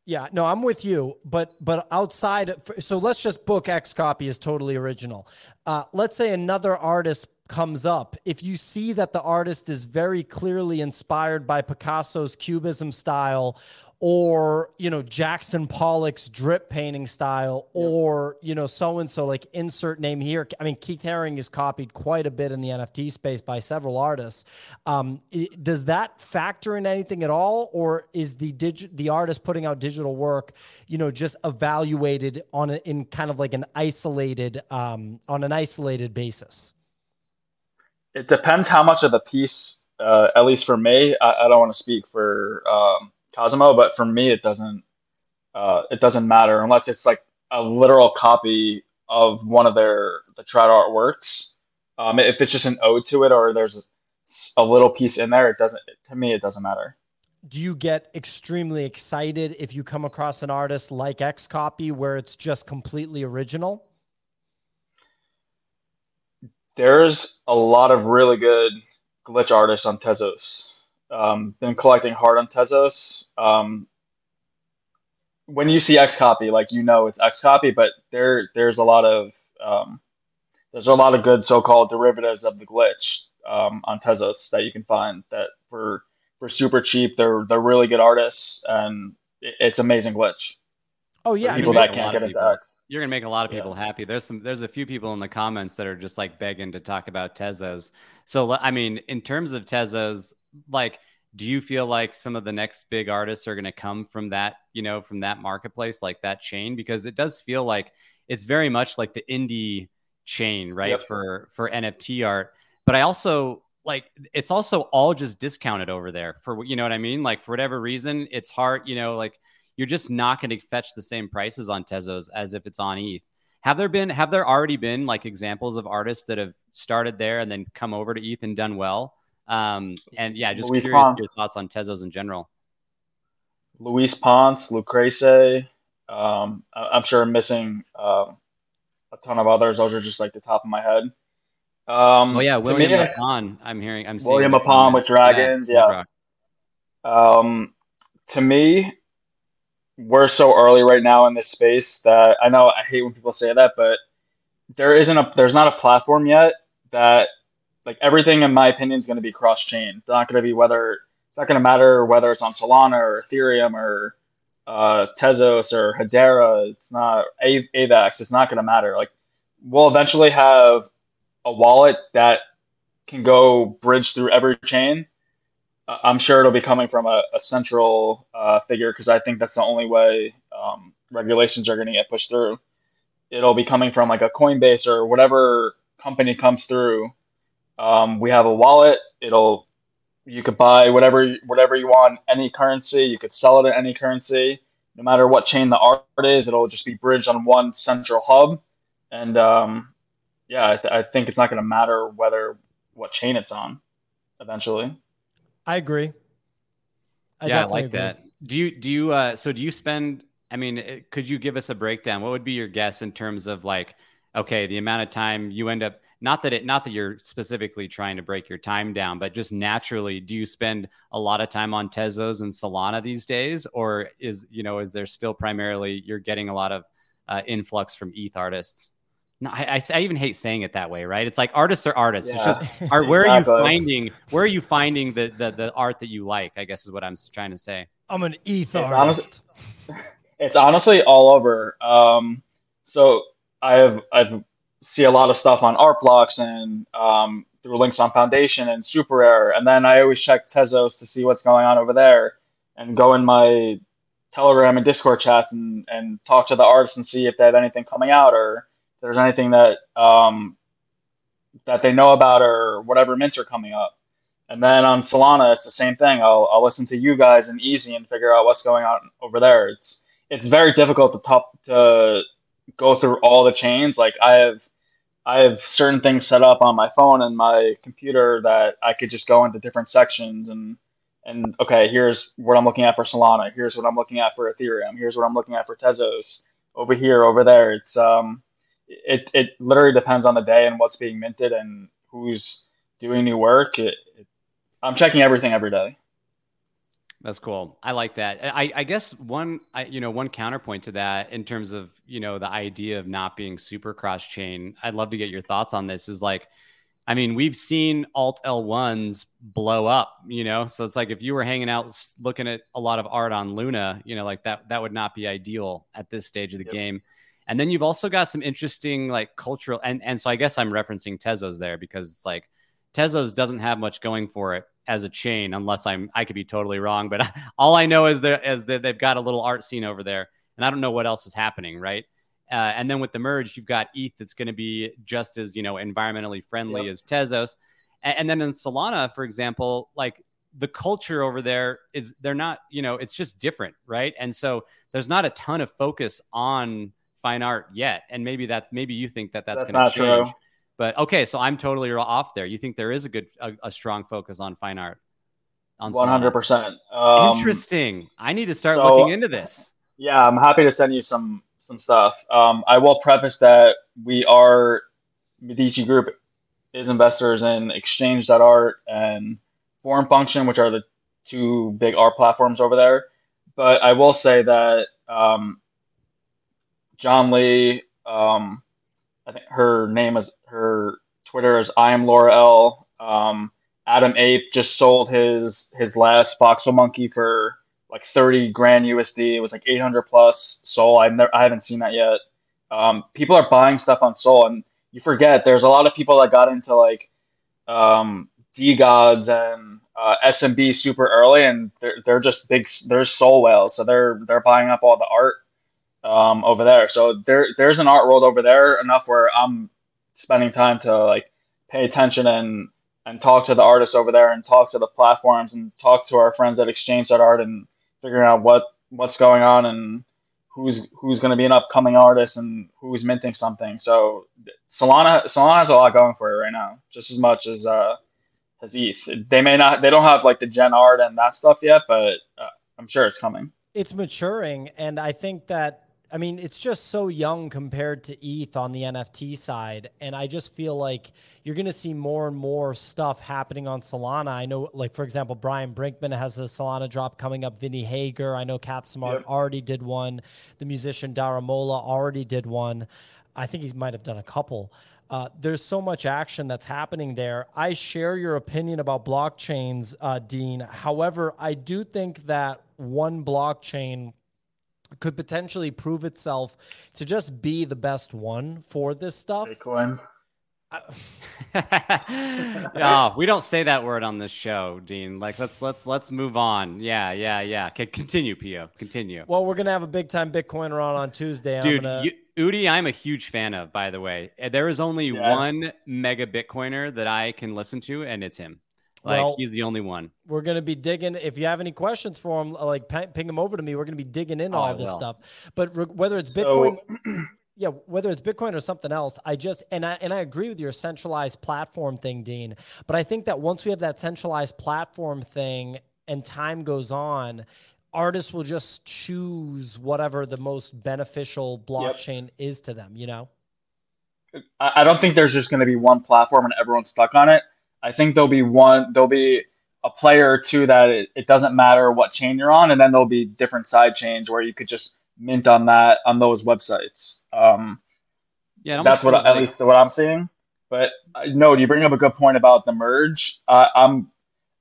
Yeah, no, I'm with you, but but outside, so let's just book X copy is totally original. Uh, let's say another artist comes up. If you see that the artist is very clearly inspired by Picasso's Cubism style or you know Jackson Pollock's drip painting style, or you know so and so like insert name here. I mean Keith Haring is copied quite a bit in the NFT space by several artists. Um, does that factor in anything at all, or is the digi- the artist putting out digital work, you know, just evaluated on a, in kind of like an isolated um, on an isolated basis? It depends how much of the piece. Uh, at least for me, I, I don't want to speak for. Um, Cozomo, but for me, it doesn't. Uh, it doesn't matter unless it's like a literal copy of one of their the Trout artworks. Um, if it's just an ode to it or there's a little piece in there, it doesn't. To me, it doesn't matter. Do you get extremely excited if you come across an artist like X Copy where it's just completely original? There's a lot of really good glitch artists on Tezos um, been collecting hard on Tezos. Um, when you see X copy, like you know it's X copy, but there there's a lot of um, there's a lot of good so-called derivatives of the glitch um, on Tezos that you can find that for for super cheap. They're they're really good artists, and it's amazing glitch. Oh yeah, people I mean, that can't get into X. You're gonna make a lot of people yeah. happy. There's some there's a few people in the comments that are just like begging to talk about Tezos. So I mean, in terms of Tezos, like do you feel like some of the next big artists are going to come from that you know from that marketplace like that chain? Because it does feel like it's very much like the indie chain right yep. for for nft art. But i also like it's also all just discounted over there for you know what i mean? Like for whatever reason it's hard you know like you're just not going to fetch the same prices on tezos as if it's on eth have there been have there already been like examples of artists that have started there and then come over to eth and done well um, and yeah, just Luis curious your thoughts on Tezos in general. Luis Ponce, Lucrece. Um, I'm sure I'm missing um, a ton of others. Those are just like the top of my head. Um, oh yeah, William Mapan. I'm hearing. I'm seeing William Mapan with dragons. Yeah. yeah. Um, to me, we're so early right now in this space that I know I hate when people say that, but there isn't a there's not a platform yet that like everything in my opinion is going to be cross chain. It's not going to be whether it's not going to matter whether it's on Solana or Ethereum or uh, Tezos or Hedera. It's not AVAX. It's not going to matter. Like we'll eventually have a wallet that can go bridge through every chain. I'm sure it'll be coming from a, a central uh, figure because I think that's the only way um, regulations are going to get pushed through. It'll be coming from like a Coinbase or whatever company comes through. Um, we have a wallet. It'll you could buy whatever whatever you want, any currency. You could sell it in any currency, no matter what chain the art is. It'll just be bridged on one central hub, and um, yeah, I, th- I think it's not going to matter whether what chain it's on. Eventually, I agree. I yeah, I like agree. that. Do you do you uh so do you spend? I mean, could you give us a breakdown? What would be your guess in terms of like, okay, the amount of time you end up not that it not that you're specifically trying to break your time down but just naturally do you spend a lot of time on tezos and solana these days or is you know is there still primarily you're getting a lot of uh, influx from eth artists no, I, I, I, even hate saying it that way, right? It's like artists are artists. Yeah. It's just are, where are [LAUGHS] you finding where are you finding the, the the art that you like? I guess is what I'm trying to say. I'm an ETH it's artist. Honestly, [LAUGHS] it's honestly all over. Um, so I have I've see a lot of stuff on Art Blocks and um, through links on Foundation and SuperRare. And then I always check Tezos to see what's going on over there and go in my Telegram and Discord chats and, and talk to the artists and see if they have anything coming out or if there's anything that um, that they know about or whatever mints are coming up. And then on Solana, it's the same thing. I'll, I'll listen to you guys and Easy and figure out what's going on over there. It's it's very difficult to top to go through all the chains. Like I have I have certain things set up on my phone and my computer that I could just go into different sections and and okay, here's what I'm looking at for Solana. Here's what I'm looking at for Ethereum. Here's what I'm looking at for Tezos. Over here, over there. It's um, it it literally depends on the day and what's being minted and who's doing new work. It, it, I'm checking everything every day. That's cool. I like that. I, I guess one, I, you know, one counterpoint to that in terms of, you know, the idea of not being super cross chain. I'd love to get your thoughts on this. Is like, I mean, we've seen alt L1s blow up, you know, so it's like if you were hanging out looking at a lot of art on Luna, you know, like that, that would not be ideal at this stage of the yep. game. And then you've also got some interesting like cultural, and and so I guess I'm referencing Tezos there because it's like Tezos doesn't have much going for it as a chain, unless I'm I could be totally wrong. But [LAUGHS] all I know is that they've got a little art scene over there, and I don't know what else is happening, right? Uh, and then with the merge, you've got ETH that's going to be just as you know environmentally friendly yep. as Tezos, and, and then in Solana, for example, like the culture over there is they're not you know it's just different, right? And so there's not a ton of focus on fine art yet, and maybe that's maybe you think that that's, that's going to change. True. But okay, so I'm totally off there. You think there is a good, a, a strong focus on fine art? On one hundred percent. Um, Interesting. I need to start so, looking into this. Yeah, I'm happy to send you some some stuff. Um, I will preface that we are Medici Group is investors in Exchange.art and Formfunction, which are the two big art platforms over there. But I will say that um, John Lee, um, I think her name is her Twitter is I am Laura L. Um, Adam Ape just sold his his last voxel monkey for like 30 grand USD. It was like 800 plus Sol. I've never I haven't seen that yet. Um, people are buying stuff on Sol, and you forget there's a lot of people that got into like um, Gods and uh, SMB super early, and they're, they're just big. They're Sol whales, so they're they're buying up all the art um, over there. So there there's an art world over there enough where I'm spending time to like pay attention and and talk to the artists over there and talk to the platforms and talk to our friends that exchange that art and figuring out what what's going on and who's who's going to be an upcoming artist and who's minting something. So Solana Solana has a lot going for it right now, just as much as uh as ETH. They may not they don't have like the gen art and that stuff yet, but uh, I'm sure it's coming. It's maturing, and I think that I mean, it's just so young compared to ETH on the NFT side. And I just feel like you're going to see more and more stuff happening on Solana. I know, like, for example, Brian Brinkman has a Solana drop coming up. Vinnie Hager, I know Cat Smart already did one. The musician Daramola already did one. I think he might have done a couple. Uh, there's so much action that's happening there. I share your opinion about blockchains, uh, Dean. However, I do think that one blockchain could potentially prove itself to just be the best one for this stuff. Bitcoin. [LAUGHS] oh, we don't say that word on this show, Dean. Like let's let's let's move on. Yeah, yeah, yeah. Okay, continue, Pio. Continue. Well, we're gonna have a big time Bitcoiner on on Tuesday. Dude, gonna... you, Udi, I'm a huge fan of. By the way, there is only yeah. one mega Bitcoiner that I can listen to, and it's him. Like well, he's the only one. We're gonna be digging. If you have any questions for him, uh, like ping them over to me. We're gonna be digging in oh, all this stuff. But re- whether it's Bitcoin, so, [CLEARS THROAT] yeah, whether it's Bitcoin or something else, I just and I and I agree with your centralized platform thing, Dean. But I think that once we have that centralized platform thing and time goes on, artists will just choose whatever the most beneficial blockchain yep. is to them. You know. I don't think there's just going to be one platform and everyone's stuck on it. I think there'll be one, there'll be a player or two that it, it doesn't matter what chain you're on, and then there'll be different side chains where you could just mint on that on those websites. Um, yeah, that's what at like... least what I'm seeing. But uh, no, you bring up a good point about the merge. Uh, I'm,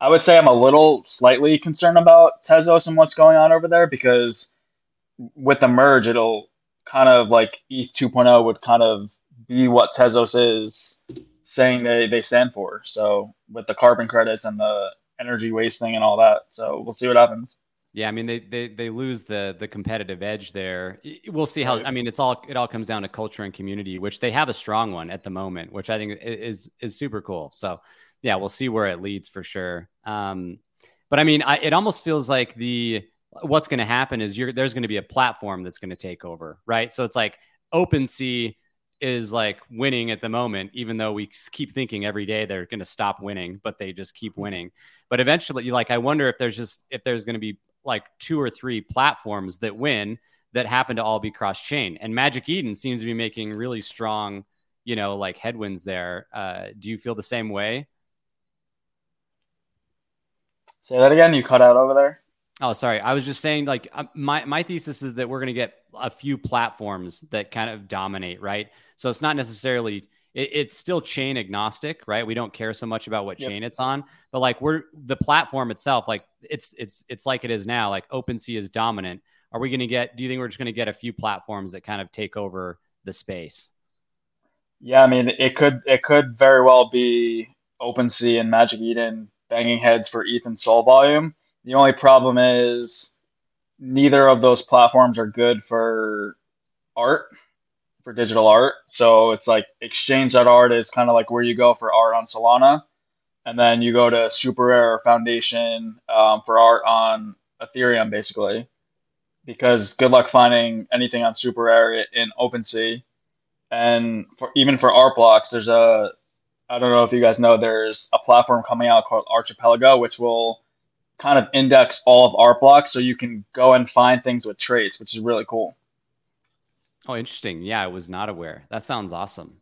I would say I'm a little slightly concerned about Tezos and what's going on over there because with the merge, it'll kind of like ETH 2.0 would kind of be what Tezos is saying they, they stand for. So with the carbon credits and the energy wasting and all that. So we'll see what happens. Yeah, I mean they, they they lose the the competitive edge there. We'll see how. I mean, it's all it all comes down to culture and community, which they have a strong one at the moment, which I think is is super cool. So yeah, we'll see where it leads for sure. Um, but I mean, I, it almost feels like the what's going to happen is you're there's going to be a platform that's going to take over, right? So it's like OpenSea is like winning at the moment, even though we keep thinking every day they're going to stop winning, but they just keep winning. But eventually, like, I wonder if there's just if there's going to be like two or three platforms that win that happen to all be cross chain. And Magic Eden seems to be making really strong, you know, like headwinds there. Uh, do you feel the same way? Say that again. You cut out over there. Oh, sorry. I was just saying, like, uh, my my thesis is that we're going to get a few platforms that kind of dominate, right? So it's not necessarily it, it's still chain agnostic, right? We don't care so much about what yep. chain it's on, but like we're the platform itself, like it's it's it's like it is now. Like OpenSea is dominant. Are we going to get? Do you think we're just going to get a few platforms that kind of take over the space? Yeah, I mean, it could it could very well be OpenSea and Magic Eden banging heads for ETH and Sol volume the only problem is neither of those platforms are good for art, for digital art. So it's like exchange.art is kind of like where you go for art on Solana. And then you go to SuperRare or Foundation um, for art on Ethereum, basically. Because good luck finding anything on Super SuperRare in OpenSea. And for even for art blocks, there's a I don't know if you guys know, there's a platform coming out called Archipelago, which will kind of index all of art blocks so you can go and find things with traits, which is really cool. Oh, interesting. Yeah, I was not aware. That sounds awesome.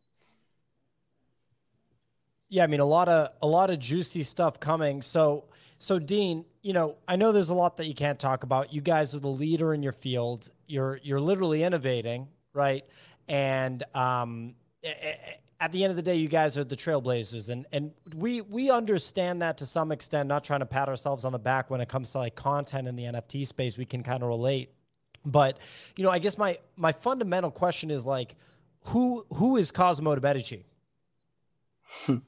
Yeah, I mean a lot of a lot of juicy stuff coming. So so Dean, you know, I know there's a lot that you can't talk about. You guys are the leader in your field. You're you're literally innovating, right? And um at the end of the day, you guys are the trailblazers, and and we we understand that to some extent. Not trying to pat ourselves on the back when it comes to like content in the NFT space, we can kind of relate. But you know, I guess my my fundamental question is like, who who is Cozomo de Medici? [LAUGHS]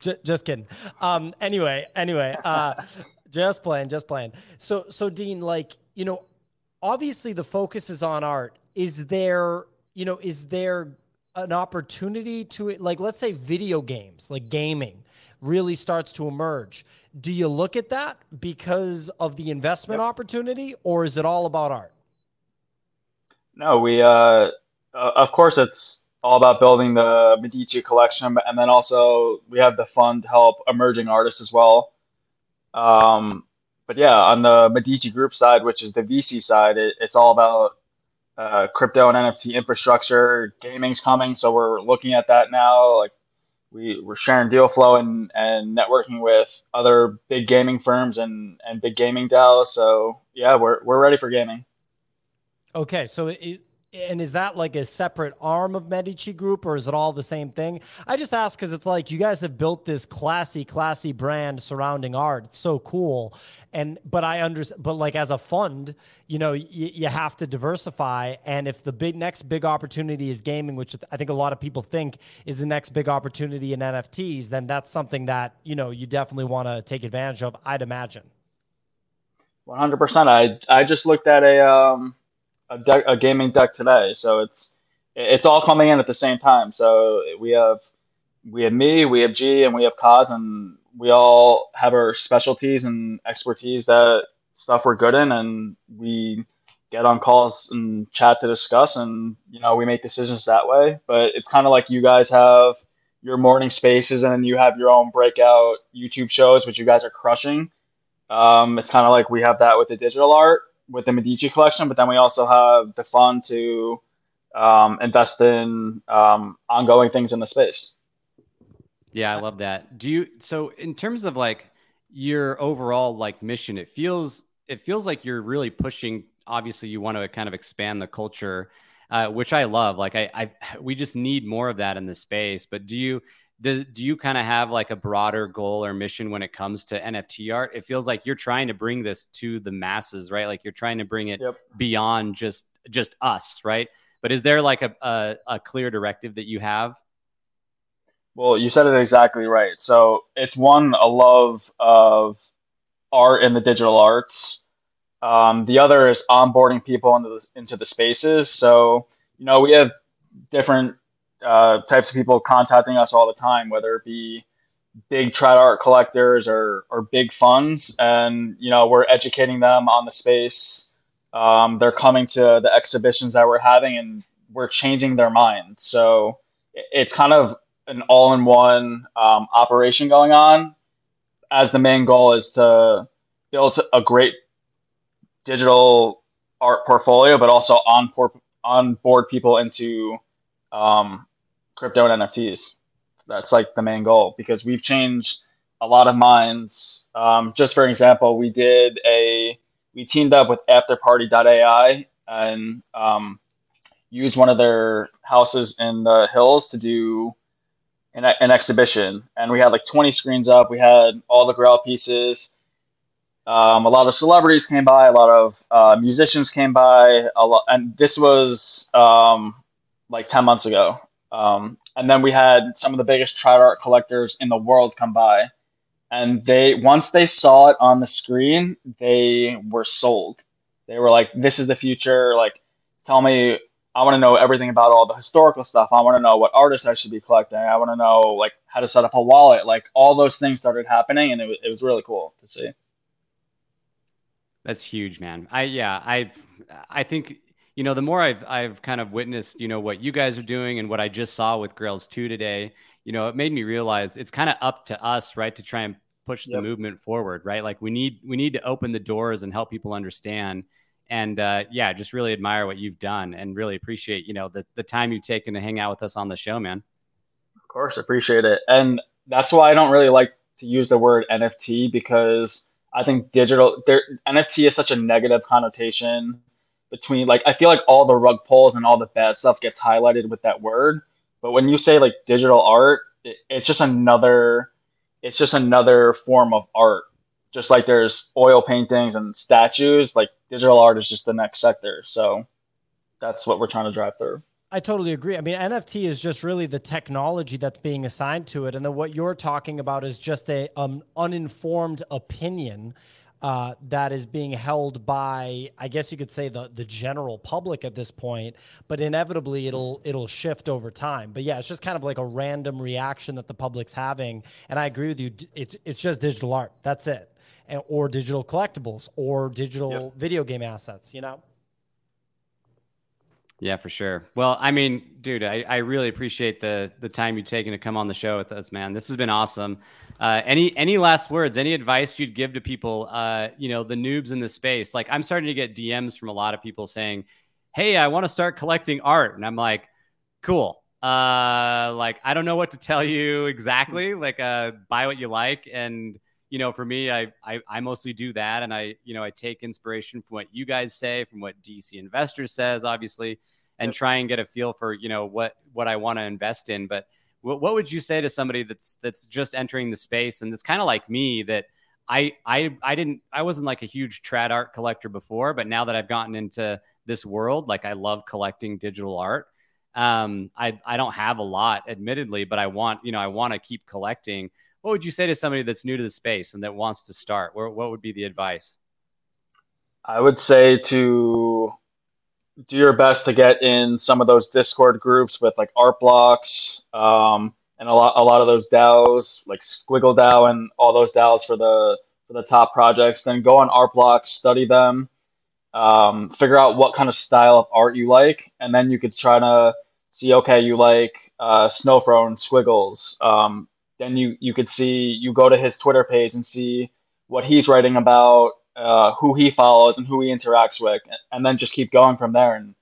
just, just kidding. Um, anyway, anyway, uh, [LAUGHS] just playing, just playing. So so Dean, like you know, obviously the focus is on art. Is there you know is there an opportunity to like let's say video games like gaming really starts to emerge. Do you look at that because of the investment yep. opportunity or is it all about art? No we uh, uh, of course it's all about building the medici collection and then also we have the fund to help emerging artists as well. Um, but yeah on the medici group side which is the vc side it, it's all about uh, crypto and NFT infrastructure. Gaming's coming, so we're looking at that now. Like we we're sharing deal flow and and networking with other big gaming firms and and big gaming DAOs. So yeah, we're we're ready for gaming. Okay, so it, and is that like a separate arm of Medici Group or is it all the same thing? I just ask because it's like you guys have built this classy, classy brand surrounding art. It's so cool. And, but I understand, but like as a fund, you know, y- you have to diversify. And if the big next big opportunity is gaming, which I think a lot of people think is the next big opportunity in NFTs, then that's something that, you know, you definitely want to take advantage of, I'd imagine. 100%. I, I just looked at a, um, a, a gaming deck today, so it's it's all coming in at the same time. So we have we have me, we have G, and we have Kaz, and we all have our specialties and expertise that stuff we're good in, and we get on calls and chat to discuss, and you know we make decisions that way. But it's kind of like you guys have your morning spaces, and then you have your own breakout YouTube shows, which you guys are crushing. Um, it's kind of like we have that with the digital art with the Medici collection, but then we also have the fund to um, invest in um, ongoing things in the space. Yeah, I love that. Do you so in terms of like your overall like mission, it feels it feels like you're really pushing. Obviously, you want to kind of expand the culture, uh, which I love. Like I, I, we just need more of that in the space. But do you do, do you kind of have like a broader goal or mission when it comes to NFT art? It feels like you're trying to bring this to the masses, right? Like you're trying to bring it yep. beyond just just us, right? But is there like a, a, a clear directive that you have? Well, you said it exactly right. So it's one a love of art and the digital arts. Um, the other is onboarding people into the, into the spaces. So you know we have different uh, types of people contacting us all the time, whether it be big trad art collectors or, or big funds. And, you know, we're educating them on the space. Um, they're coming to the exhibitions that we're having and we're changing their minds. So it's kind of an all in one um, operation going on. As the main goal is to build a great digital art portfolio, but also on, por- on board people into um, crypto and NFTs. That's like the main goal because we've changed a lot of minds. Um, just for example, we did a we teamed up with Afterparty.ai and um, used one of their houses in the hills to do an, an, exhibition. And we had like 20 screens up. We had all the Grail pieces. Um, a lot of celebrities came by. A lot of uh, musicians came by. A lot, and this was um, like 10 months ago. Um, and then we had some of the biggest trad art collectors in the world come by, and they once they saw it on the screen, they were sold. They were like, "This is the future." Like, tell me. I want to know everything about all the historical stuff. I want to know what artists I should be collecting. I want to know like how to set up a wallet. Like all those things started happening, and it, it was really cool to see. That's huge, man. I yeah, I I think you know, the more I've I've kind of witnessed, you know, what you guys are doing and what I just saw with Grails 2 today, you know, it made me realize it's kind of up to us, right, to try and push yep. the movement forward, right? Like we need we need to open the doors and help people understand. And uh, yeah, just really admire what you've done and really appreciate, you know, the the time you've taken to hang out with us on the show, man. Of course, I appreciate it. And that's why I don't really like to use the word NFT because I think digital there, NFT is such a negative connotation between like I feel like all the rug pulls and all the bad stuff gets highlighted with that word. But when you say like digital art, it, it's just another it's just another form of art. Just like there's oil paintings and statues, like digital art is just the next sector. So that's what we're trying to drive through. I totally agree. I mean, NFT is just really the technology that's being assigned to it, and then what you're talking about is just a um, uninformed opinion uh, that is being held by, I guess you could say the the general public at this point, but inevitably it'll it'll shift over time. But yeah, it's just kind of like a random reaction that the public's having. And I agree with you. It's it's just digital art. That's it, and, or digital collectibles, or digital yep. video game assets. You know. Yeah, for sure. Well, I mean, dude, I, I really appreciate the the time you've taken to come on the show with us, man. This has been awesome. Uh, any any last words? Any advice you'd give to people? Uh, you know, the noobs in the space. Like, I'm starting to get DMs from a lot of people saying, "Hey, I want to start collecting art," and I'm like, "Cool." Uh, like I don't know what to tell you exactly. Like, uh, buy what you like, and you know, for me, I, I I mostly do that, and I you know I take inspiration from what you guys say, from what DC Investor says, obviously, and try and get a feel for you know what what I want to invest in. But what, what would you say to somebody that's that's just entering the space and it's kind of like me that I I I didn't I wasn't like a huge trad art collector before, but now that I've gotten into this world, like I love collecting digital art. Um, I I don't have a lot, admittedly, but I want you know I want to keep collecting what would you say to somebody that's new to the space and that wants to start? What, what would be the advice? I would say to do your best to get in some of those Discord groups with like art blocks um, and a lot a lot of those DAOs like Squiggle DAO and all those DAOs for the for the top projects. Then go on art blocks, study them, um, figure out what kind of style of art you like, and then you could try to see okay you like uh, Snowfro Squiggles. Um, then you you could see you go to his Twitter page and see what he's writing about, uh, who he follows, and who he interacts with, and then just keep going from there. And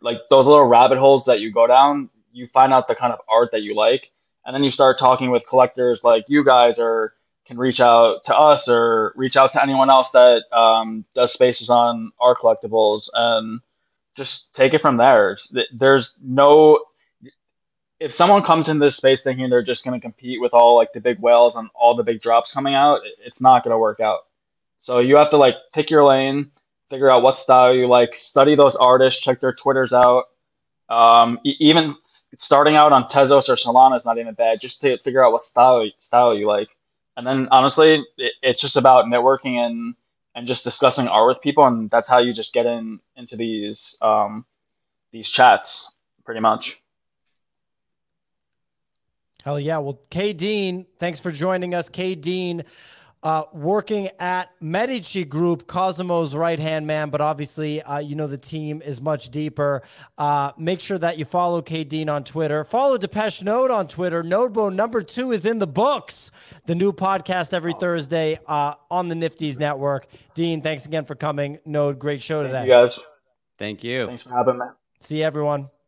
like those little rabbit holes that you go down, you find out the kind of art that you like, and then you start talking with collectors like you guys, or can reach out to us, or reach out to anyone else that um, does spaces on our collectibles, and just take it from there. There's no if someone comes into this space thinking they're just going to compete with all like the big whales and all the big drops coming out, it's not going to work out. So you have to like pick your lane, figure out what style you like, study those artists, check their Twitters out. Um, even starting out on Tezos or Solana is not even bad. Just to figure out what style style you like, and then honestly, it, it's just about networking and and just discussing art with people, and that's how you just get in into these um, these chats, pretty much. Hell yeah. Well, K Dean, thanks for joining us. K Dean, uh, working at Medici Group, Cozomo's right hand man, but obviously, uh, you know, the team is much deeper. Uh, make sure that you follow K Dean on Twitter. Follow Depeche Node on Twitter. Node Mode number two is in the books. The new podcast every Thursday uh, on the Nifty's Network. Dean, thanks again for coming. Node, great show today. Thank you guys. Thank you. Thanks for having me. See everyone.